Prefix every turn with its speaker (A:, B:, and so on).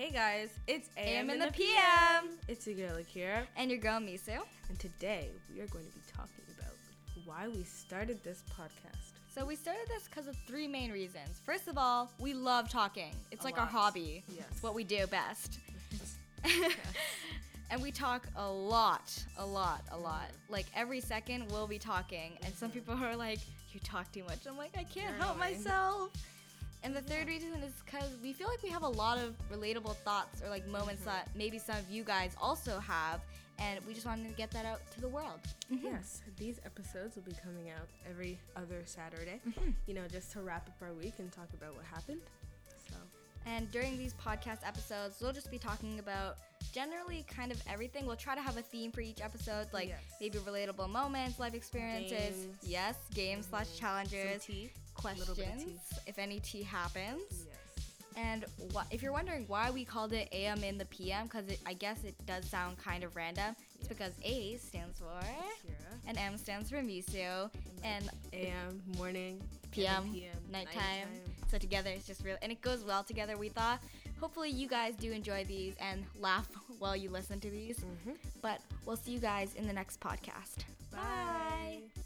A: Hey guys, it's AM,
B: AM
A: in
B: in
A: the PM. It's your girl Akira,
B: And your girl Misu.
A: and today we are going to be talking about why we started this podcast.
B: So we started this because of three main reasons. First of all, we love talking. It's
A: A
B: like our hobby.
A: Yes.
B: It's what we do best. and we talk a lot, a lot, a lot. Like every second we'll be talking, and some people are like, "You talk too much." I'm like, "I can't help
A: Really?
B: myself." And the third reason is because we feel like we have a lot of relatable thoughts or like moments
A: Mm-hmm.
B: that maybe some of you guys also have, and we just wanted to get that out to the world.
A: Yes, these episodes will be coming out every other Saturday. You know, just to wrap up our week and talk about what happened. So
B: And during these podcast episodes, we'll just be talking about generally kind of everything. We'll try to have a theme for each episode, like
A: Yes.
B: maybe relatable moments, life experiences.
A: Games.
B: Yes, games slash
A: some
B: challenges,
A: tea, little bit of tea.
B: questions, if any tea happens.
A: Yes.
B: And wh- if you're wondering why we called it AM in the PM, because I guess it does sound kind of random, it's because A stands for,
A: Kira.
B: and M stands for Misu, and
A: AM morning,
B: PM,
A: and PM
B: nighttime. So together it's just real, and it goes well together. We thought. Hopefully you guys do enjoy these and laugh while you listen to these. Mm-hmm. But we'll see you guys in the next podcast.
A: Bye.
B: Bye.